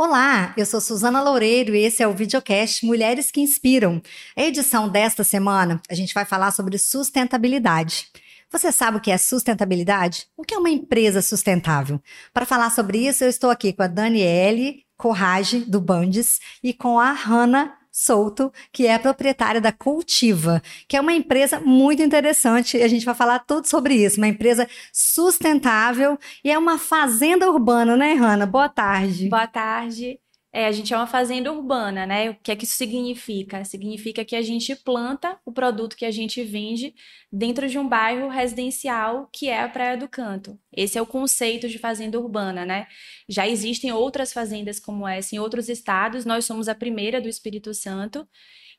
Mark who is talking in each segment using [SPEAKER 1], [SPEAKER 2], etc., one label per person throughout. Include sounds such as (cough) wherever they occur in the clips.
[SPEAKER 1] Olá, eu sou Suzana Loureiro e esse é o videocast Mulheres que Inspiram. A edição desta semana, a gente vai falar sobre sustentabilidade. Você sabe o que é sustentabilidade? O que é uma empresa sustentável? Para falar sobre isso, eu estou aqui com a Daniele Corrage, do Bandes, e com a Hanna Souto, que é a proprietária da Cultiva, que é uma empresa muito interessante. A gente vai falar tudo sobre isso. Uma empresa sustentável e é uma fazenda urbana, né, Hanna? Boa tarde.
[SPEAKER 2] Boa tarde. É, a gente é uma fazenda urbana, né? O que é que isso significa? Significa que a gente planta o produto que a gente vende dentro de um bairro residencial que é a Praia do Canto. Esse é o conceito de fazenda urbana, né? Já existem outras fazendas como essa em outros estados, nós somos a primeira do Espírito Santo.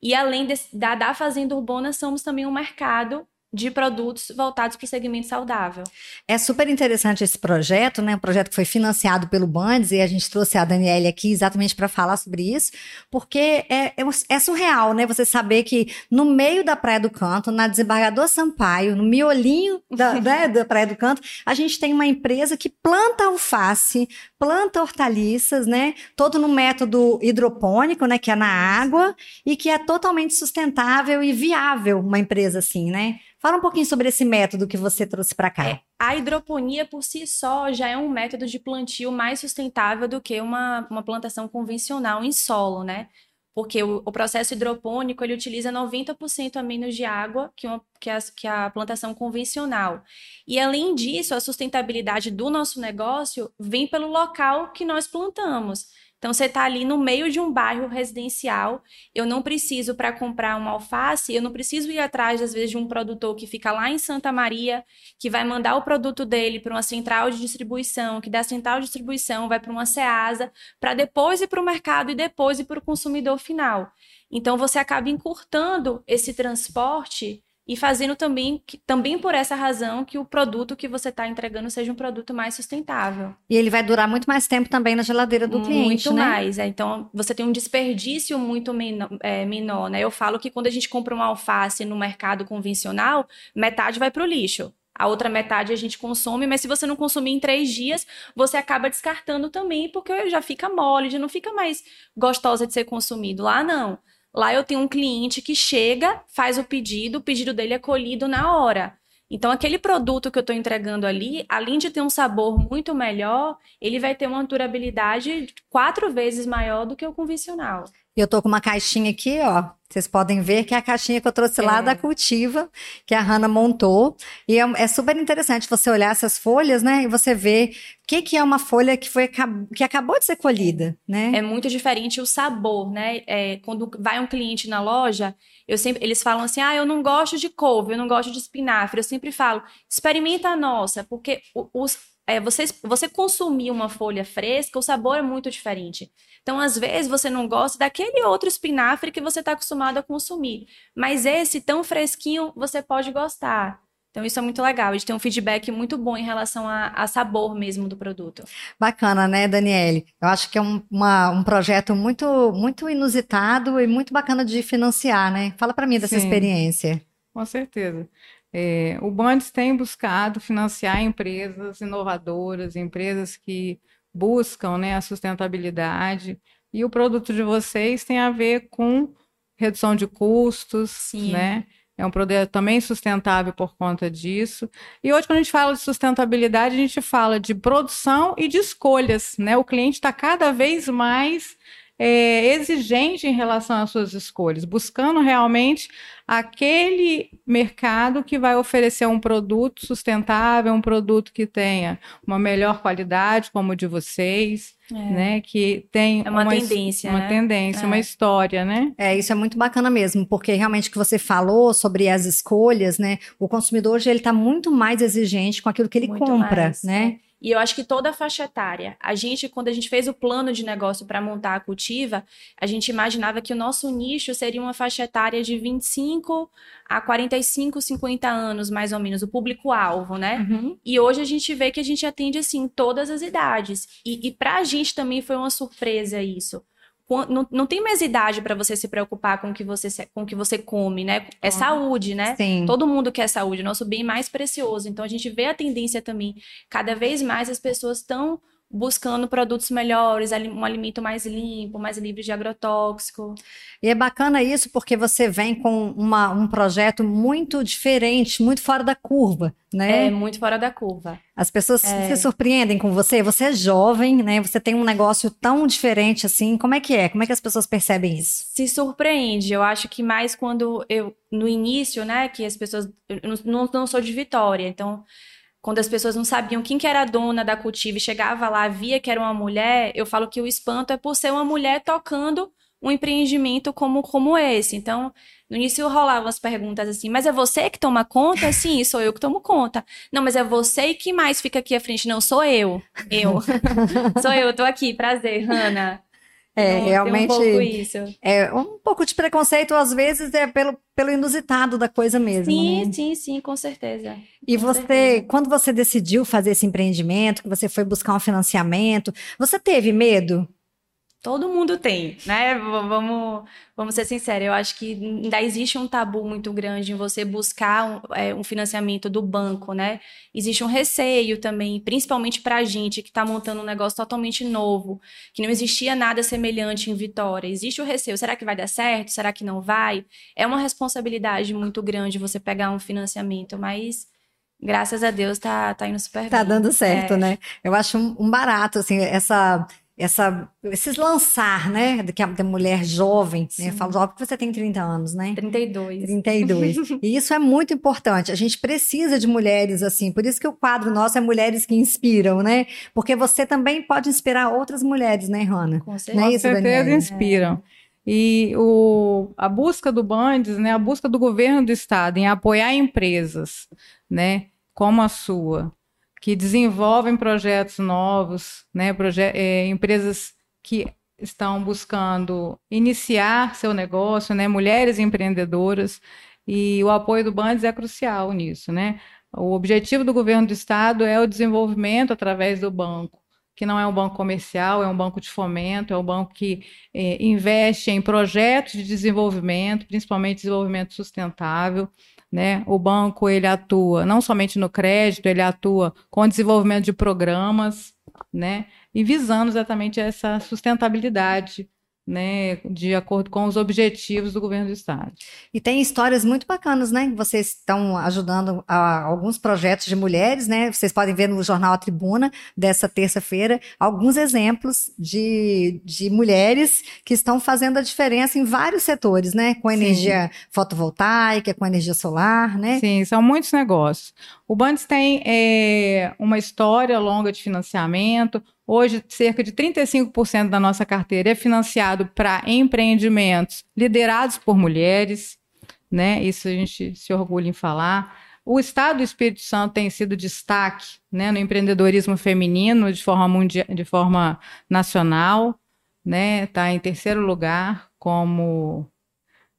[SPEAKER 2] E além de, da, da fazenda urbana, somos também um mercado de produtos voltados para o segmento saudável.
[SPEAKER 1] É super interessante esse projeto, né? Um projeto que foi financiado pelo Bandes e a gente trouxe a Daniele aqui exatamente para falar sobre isso, porque é, é, é, surreal, né? Você saber que no meio da Praia do Canto, na Desembargador Sampaio, no miolinho da, (laughs) né, da Praia do Canto, a gente tem uma empresa que planta alface, planta hortaliças, né? Todo no método hidropônico, né? Que é na água e que é totalmente sustentável e viável uma empresa assim, né? Fala um pouquinho sobre esse método que você trouxe para cá. É,
[SPEAKER 2] a hidroponia por si só já é um método de plantio mais sustentável do que uma, uma plantação convencional em solo, né? Porque o, o processo hidropônico ele utiliza 90% a menos de água que, uma, que, a, que a plantação convencional. E além disso, a sustentabilidade do nosso negócio vem pelo local que nós plantamos. Então, você está ali no meio de um bairro residencial. Eu não preciso, para comprar uma alface, eu não preciso ir atrás, às vezes, de um produtor que fica lá em Santa Maria, que vai mandar o produto dele para uma central de distribuição, que da central de distribuição vai para uma SEASA, para depois ir para o mercado e depois ir para o consumidor final. Então, você acaba encurtando esse transporte e fazendo também, também por essa razão que o produto que você está entregando seja um produto mais sustentável.
[SPEAKER 1] E ele vai durar muito mais tempo também na geladeira do cliente,
[SPEAKER 2] Muito
[SPEAKER 1] né?
[SPEAKER 2] mais. É. Então, você tem um desperdício muito menor, é, menor, né? Eu falo que quando a gente compra uma alface no mercado convencional, metade vai para o lixo. A outra metade a gente consome, mas se você não consumir em três dias, você acaba descartando também, porque já fica mole, já não fica mais gostosa de ser consumido. Lá não. Lá eu tenho um cliente que chega, faz o pedido, o pedido dele é colhido na hora. Então, aquele produto que eu estou entregando ali, além de ter um sabor muito melhor, ele vai ter uma durabilidade quatro vezes maior do que o convencional.
[SPEAKER 1] E eu tô com uma caixinha aqui, ó. Vocês podem ver que é a caixinha que eu trouxe é. lá da Cultiva, que a Hanna montou. E é, é, super interessante você olhar essas folhas, né? E você ver o que, que é uma folha que, foi, que acabou de ser colhida, né?
[SPEAKER 2] É muito diferente o sabor, né? É, quando vai um cliente na loja, eu sempre, eles falam assim: ah, eu não gosto de couve, eu não gosto de espinafre. Eu sempre falo, experimenta a nossa, porque os, é, você, você consumir uma folha fresca, o sabor é muito diferente. Então, às vezes, você não gosta daquele outro espinafre que você está acostumado a consumir. Mas esse, tão fresquinho, você pode gostar. Então, isso é muito legal. A gente tem um feedback muito bom em relação a, a sabor mesmo do produto.
[SPEAKER 1] Bacana, né, Daniele? Eu acho que é um, uma, um projeto muito, muito inusitado e muito bacana de financiar, né? Fala para mim dessa Sim, experiência.
[SPEAKER 3] Com certeza. É, o Bandes tem buscado financiar empresas inovadoras, empresas que buscam né, a sustentabilidade, e o produto de vocês tem a ver com redução de custos, Sim. né? É um produto também sustentável por conta disso. E hoje, quando a gente fala de sustentabilidade, a gente fala de produção e de escolhas, né? O cliente está cada vez mais é, exigente em relação às suas escolhas, buscando realmente aquele mercado que vai oferecer um produto sustentável, um produto que tenha uma melhor qualidade, como o de vocês, é. né? Que tem
[SPEAKER 2] é uma, uma tendência,
[SPEAKER 3] uma
[SPEAKER 2] né?
[SPEAKER 3] tendência, é. uma história, né?
[SPEAKER 1] É, isso é muito bacana mesmo, porque realmente o que você falou sobre as escolhas, né? O consumidor hoje ele está muito mais exigente com aquilo que ele muito compra, mais, né?
[SPEAKER 2] E eu acho que toda a faixa etária, a gente, quando a gente fez o plano de negócio para montar a cultiva, a gente imaginava que o nosso nicho seria uma faixa etária de 25 a 45, 50 anos, mais ou menos, o público-alvo, né? Uhum. E hoje a gente vê que a gente atende, assim, todas as idades. E, e para a gente também foi uma surpresa isso não, não tem mais idade para você se preocupar com o que você com o que você come, né? É saúde, né?
[SPEAKER 1] Sim.
[SPEAKER 2] Todo mundo quer saúde, nosso bem mais precioso. Então a gente vê a tendência também, cada vez mais as pessoas estão buscando produtos melhores, um alimento mais limpo, mais livre de agrotóxico.
[SPEAKER 1] E é bacana isso porque você vem com uma, um projeto muito diferente, muito fora da curva, né?
[SPEAKER 2] É, muito fora da curva.
[SPEAKER 1] As pessoas é. se surpreendem com você, você é jovem, né? Você tem um negócio tão diferente assim. Como é que é? Como é que as pessoas percebem isso?
[SPEAKER 2] Se surpreende. Eu acho que mais quando eu, no início, né, que as pessoas. Eu não, não sou de Vitória, então quando as pessoas não sabiam quem que era a dona da cultiva e chegava lá, via que era uma mulher, eu falo que o espanto é por ser uma mulher tocando um empreendimento como, como esse. Então, no início rolavam as perguntas assim, mas é você que toma conta? (laughs) Sim, sou eu que tomo conta. Não, mas é você que mais fica aqui à frente. Não, sou eu. Eu. (laughs) (laughs) sou eu, tô aqui. Prazer, Hanna.
[SPEAKER 1] É, realmente. Um pouco isso. É um pouco de preconceito, às vezes, é pelo, pelo inusitado da coisa mesmo.
[SPEAKER 2] Sim,
[SPEAKER 1] né?
[SPEAKER 2] sim, sim, com certeza.
[SPEAKER 1] E
[SPEAKER 2] com
[SPEAKER 1] você,
[SPEAKER 2] certeza.
[SPEAKER 1] quando você decidiu fazer esse empreendimento, que você foi buscar um financiamento, você teve medo?
[SPEAKER 2] Todo mundo tem, né? Vamos, vamos ser sinceros. Eu acho que ainda existe um tabu muito grande em você buscar um, é, um financiamento do banco, né? Existe um receio também, principalmente para a gente que está montando um negócio totalmente novo, que não existia nada semelhante em Vitória. Existe o receio: será que vai dar certo? Será que não vai? É uma responsabilidade muito grande você pegar um financiamento, mas graças a Deus tá, tá indo super
[SPEAKER 1] tá
[SPEAKER 2] bem.
[SPEAKER 1] Tá dando certo, é. né? Eu acho um, um barato, assim, essa essa, esses lançar, né, que a, da mulher jovem, né, eu falo jovem porque você tem 30 anos, né?
[SPEAKER 2] 32.
[SPEAKER 1] 32. (laughs) e isso é muito importante. A gente precisa de mulheres assim, por isso que o quadro nosso é Mulheres que Inspiram, né? Porque você também pode inspirar outras mulheres, né, Rana?
[SPEAKER 3] Com certeza, é isso, Com certeza inspiram. E o, a busca do Bandes, né, a busca do governo do estado em apoiar empresas, né, como a sua, que desenvolvem projetos novos, né, proje é, empresas que estão buscando iniciar seu negócio, né, mulheres empreendedoras, e o apoio do Bandes é crucial nisso, né? O objetivo do governo do estado é o desenvolvimento através do banco, que não é um banco comercial, é um banco de fomento, é um banco que é, investe em projetos de desenvolvimento, principalmente desenvolvimento sustentável, né? O banco ele atua não somente no crédito, ele atua com o desenvolvimento de programas, né? E visando exatamente essa sustentabilidade né, de acordo com os objetivos do governo do estado.
[SPEAKER 1] E tem histórias muito bacanas, né? Vocês estão ajudando a alguns projetos de mulheres, né? Vocês podem ver no jornal A Tribuna dessa terça-feira alguns exemplos de, de mulheres que estão fazendo a diferença em vários setores, né? Com energia Sim. fotovoltaica, com energia solar, né?
[SPEAKER 3] Sim, são muitos negócios. O Bandes tem é, uma história longa de financiamento, Hoje, cerca de 35% da nossa carteira é financiado para empreendimentos liderados por mulheres, né? Isso a gente se orgulha em falar. O Estado do Espírito Santo tem sido destaque né, no empreendedorismo feminino de forma, mundial, de forma nacional, né? Está em terceiro lugar como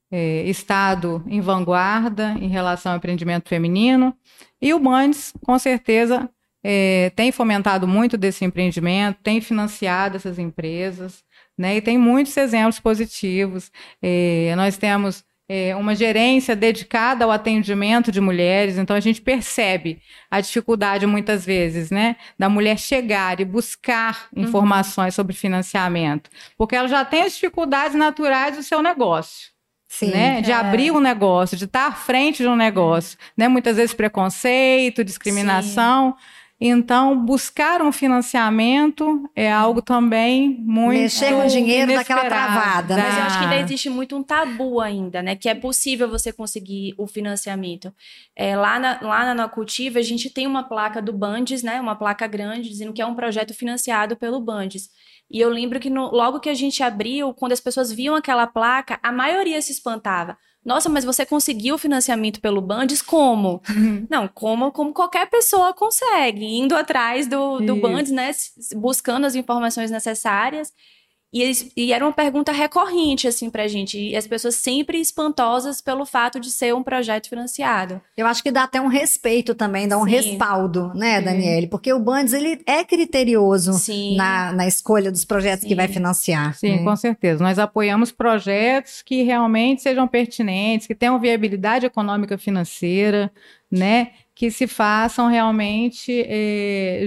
[SPEAKER 3] é, Estado em vanguarda em relação ao empreendimento feminino. E o Bandes, com certeza, é, tem fomentado muito desse empreendimento, tem financiado essas empresas, né? E tem muitos exemplos positivos. É, nós temos é, uma gerência dedicada ao atendimento de mulheres, então a gente percebe a dificuldade muitas vezes, né, da mulher chegar e buscar uhum. informações sobre financiamento, porque ela já tem as dificuldades naturais do seu negócio. Sim, né? De é. abrir um negócio, de estar à frente de um negócio, né? Muitas vezes preconceito, discriminação. Sim. Então, buscar um financiamento é algo também muito.
[SPEAKER 1] Mexer com dinheiro daquela travada, né?
[SPEAKER 2] Mas eu acho que ainda existe muito um tabu ainda, né? Que é possível você conseguir o financiamento. É, lá, na, lá na Cultiva, a gente tem uma placa do Bandes, né? Uma placa grande, dizendo que é um projeto financiado pelo Bandes. E eu lembro que no, logo que a gente abriu, quando as pessoas viam aquela placa, a maioria se espantava. Nossa, mas você conseguiu financiamento pelo Bandes como? Uhum. (laughs) Não, como, como qualquer pessoa consegue, indo atrás do, do Bandes, né? Buscando as informações necessárias. E, eles, e, era uma pergunta recorrente, assim, pra gente. E as pessoas sempre espantosas pelo fato de ser um projeto financiado.
[SPEAKER 1] Eu acho que dá até um respeito também, dá um Sim. respaldo, né, Daniele? Porque o Bandes, ele é criterioso na, na, escolha dos projetos Sim. que vai financiar.
[SPEAKER 3] Sim, né? com certeza. Nós apoiamos projetos que realmente sejam pertinentes, que tenham viabilidade econômica financeira, né? Que se façam realmente é,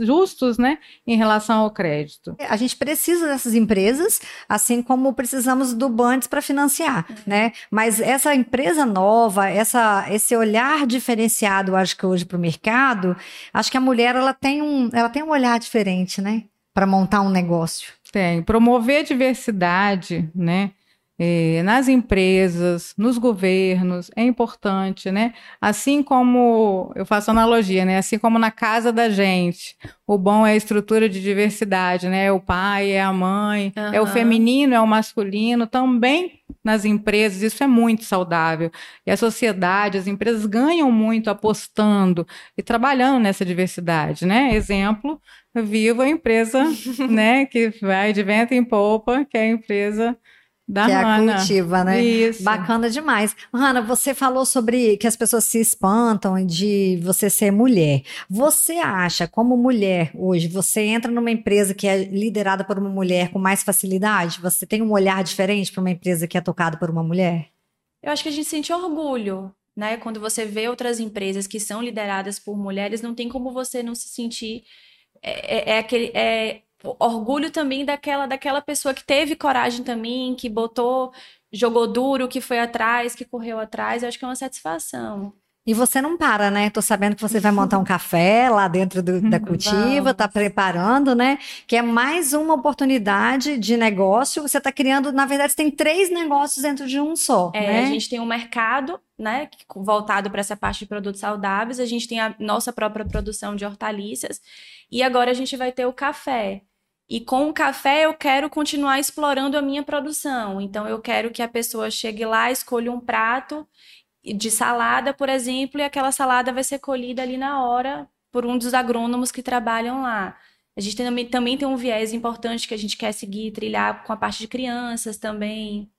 [SPEAKER 3] justos né, em relação ao crédito.
[SPEAKER 1] A gente precisa dessas empresas, assim como precisamos do Bandes para financiar, né? Mas essa empresa nova, essa, esse olhar diferenciado, acho que hoje para o mercado, acho que a mulher ela tem um, ela tem um olhar diferente, né? Para montar um negócio.
[SPEAKER 3] Tem. Promover diversidade, né? É, nas empresas, nos governos, é importante, né? Assim como eu faço analogia, né? Assim como na casa da gente, o bom é a estrutura de diversidade, né? É o pai, é a mãe, uhum. é o feminino, é o masculino, também nas empresas, isso é muito saudável. E a sociedade, as empresas ganham muito apostando e trabalhando nessa diversidade, né? Exemplo, viva a empresa, (laughs) né, que vai de vento em polpa, que é a empresa da
[SPEAKER 1] que
[SPEAKER 3] Hannah.
[SPEAKER 1] é a cultiva, né?
[SPEAKER 3] Isso.
[SPEAKER 1] Bacana demais. Hanna, você falou sobre que as pessoas se espantam de você ser mulher. Você acha, como mulher hoje, você entra numa empresa que é liderada por uma mulher com mais facilidade? Você tem um olhar diferente para uma empresa que é tocada por uma mulher?
[SPEAKER 2] Eu acho que a gente sente orgulho, né? Quando você vê outras empresas que são lideradas por mulheres, não tem como você não se sentir. É, é, é aquele. É, orgulho também daquela daquela pessoa que teve coragem também, que botou, jogou duro, que foi atrás, que correu atrás. Eu acho que é uma satisfação.
[SPEAKER 1] E você não para, né? Tô sabendo que você vai montar um (laughs) café lá dentro do, da cultiva, tá preparando, né? Que é mais uma oportunidade de negócio. Você tá criando, na verdade, você tem três negócios dentro de um só.
[SPEAKER 2] É,
[SPEAKER 1] né?
[SPEAKER 2] a gente tem um mercado, né, voltado para essa parte de produtos saudáveis. A gente tem a nossa própria produção de hortaliças. E agora a gente vai ter o café. E com o café eu quero continuar explorando a minha produção. Então eu quero que a pessoa chegue lá, escolha um prato de salada, por exemplo, e aquela salada vai ser colhida ali na hora por um dos agrônomos que trabalham lá. A gente também, também tem um viés importante que a gente quer seguir, trilhar com a parte de crianças também,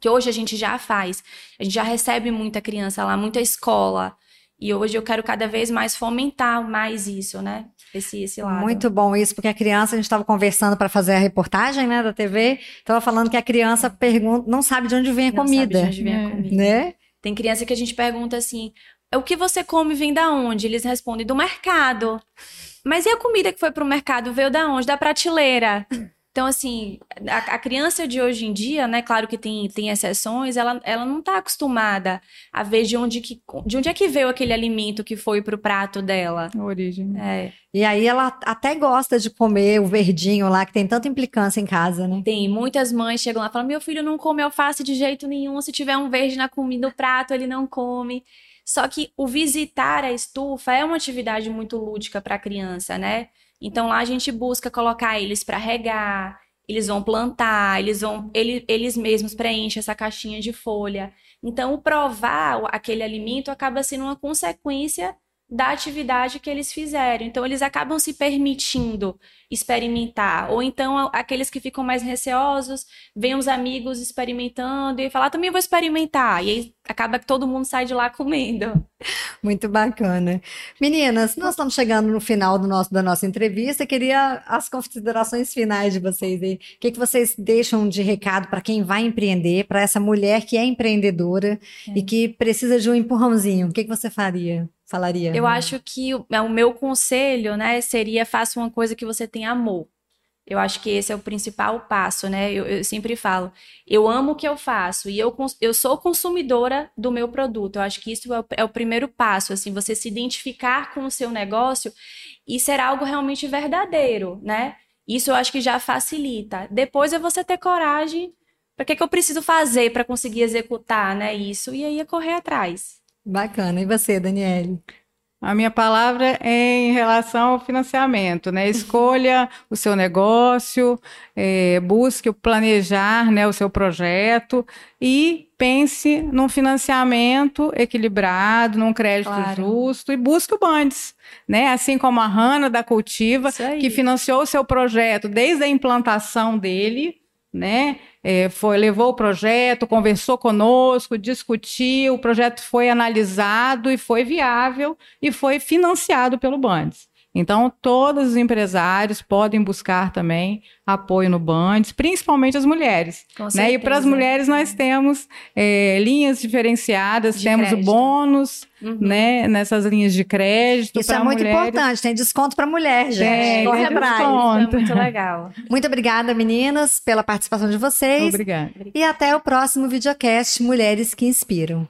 [SPEAKER 2] que hoje a gente já faz. A gente já recebe muita criança lá, muita escola. E hoje eu quero cada vez mais fomentar mais isso, né? Esse, esse lado.
[SPEAKER 1] Muito bom isso, porque a criança, a gente estava conversando para fazer a reportagem, né, da TV, estava falando que a criança pergunta, não sabe de onde vem a
[SPEAKER 2] não
[SPEAKER 1] comida.
[SPEAKER 2] Sabe de onde vem a comida.
[SPEAKER 1] Né?
[SPEAKER 2] Tem criança que a gente pergunta assim: o que você come vem da onde? Eles respondem: do mercado. Mas e a comida que foi pro mercado veio da onde? Da prateleira. Então, assim, a, a, criança de hoje em dia, né, claro que tem, tem exceções, ela, ela não está acostumada a ver de onde, que, de onde é que veio aquele alimento que foi pro prato dela.
[SPEAKER 3] A origem.
[SPEAKER 2] É.
[SPEAKER 1] E aí ela até gosta de comer o verdinho lá, que tem tanta implicância em casa, né?
[SPEAKER 2] Tem. Muitas mães chegam lá e falam: meu filho não come alface de jeito nenhum, se tiver um verde na comida, no prato, ele não come. Só que o visitar a estufa é uma atividade muito lúdica para a criança, né? Então lá a gente busca colocar eles para regar, eles vão plantar, eles vão eles, eles mesmos preenchem essa caixinha de folha. Então o provar aquele alimento acaba sendo uma consequência da atividade que eles fizeram. Então, eles acabam se permitindo experimentar. Ou então, aqueles que ficam mais receosos, vêm os amigos experimentando e falar, ah, também vou experimentar. E aí acaba que todo mundo sai de lá comendo.
[SPEAKER 1] Muito bacana. Meninas, nós estamos chegando no final do nosso, da nossa entrevista. Queria as considerações finais de vocês aí. O que, que vocês deixam de recado para quem vai empreender, para essa mulher que é empreendedora é. e que precisa de um empurrãozinho? O que, que você faria? Falaria?
[SPEAKER 2] Eu acho que o, é, o meu conselho, né, seria faça uma coisa que você tem amor. Eu acho que esse é o principal passo, né? Eu, eu, sempre falo, eu amo o que eu faço e eu, eu sou consumidora do meu produto. Eu acho que isso é o, é o primeiro passo, assim, você se identificar com o seu negócio e ser algo realmente verdadeiro, né? Isso eu acho que já facilita. Depois é você ter coragem. Para que, que eu preciso fazer para conseguir executar, né? Isso e aí é correr atrás.
[SPEAKER 1] Bacana. E você, Daniele?
[SPEAKER 3] A minha palavra é em relação ao financiamento, né? Escolha (laughs) o seu negócio, é, busque planejar né, o seu projeto e pense num financiamento equilibrado, num crédito claro. justo e busque o Bandes, né? Assim como a Hanna da Cultiva, que financiou o seu projeto desde a implantação dele, né? É, foi, levou o projeto, conversou conosco, discutiu, o projeto foi analisado e foi viável e foi financiado pelo Bandes. Então, todos os empresários podem buscar também apoio no Bandes, principalmente as mulheres.
[SPEAKER 2] Com
[SPEAKER 3] Né? E para as mulheres nós temos é, linhas diferenciadas,
[SPEAKER 2] De
[SPEAKER 3] temos
[SPEAKER 2] crédito.
[SPEAKER 3] bônus
[SPEAKER 2] Uhum.
[SPEAKER 3] né, nessas linhas de crédito.
[SPEAKER 1] Isso é muito
[SPEAKER 3] mulheres.
[SPEAKER 1] importante, tem desconto para mulher, gente.
[SPEAKER 3] Tem,
[SPEAKER 1] Corre
[SPEAKER 3] tem
[SPEAKER 1] atrás.
[SPEAKER 3] desconto.
[SPEAKER 2] Isso é muito legal. (laughs)
[SPEAKER 1] Muito obrigada, meninas, pela participação de vocês.
[SPEAKER 3] Obrigada.
[SPEAKER 1] E até o próximo videocast Mulheres que Inspiram.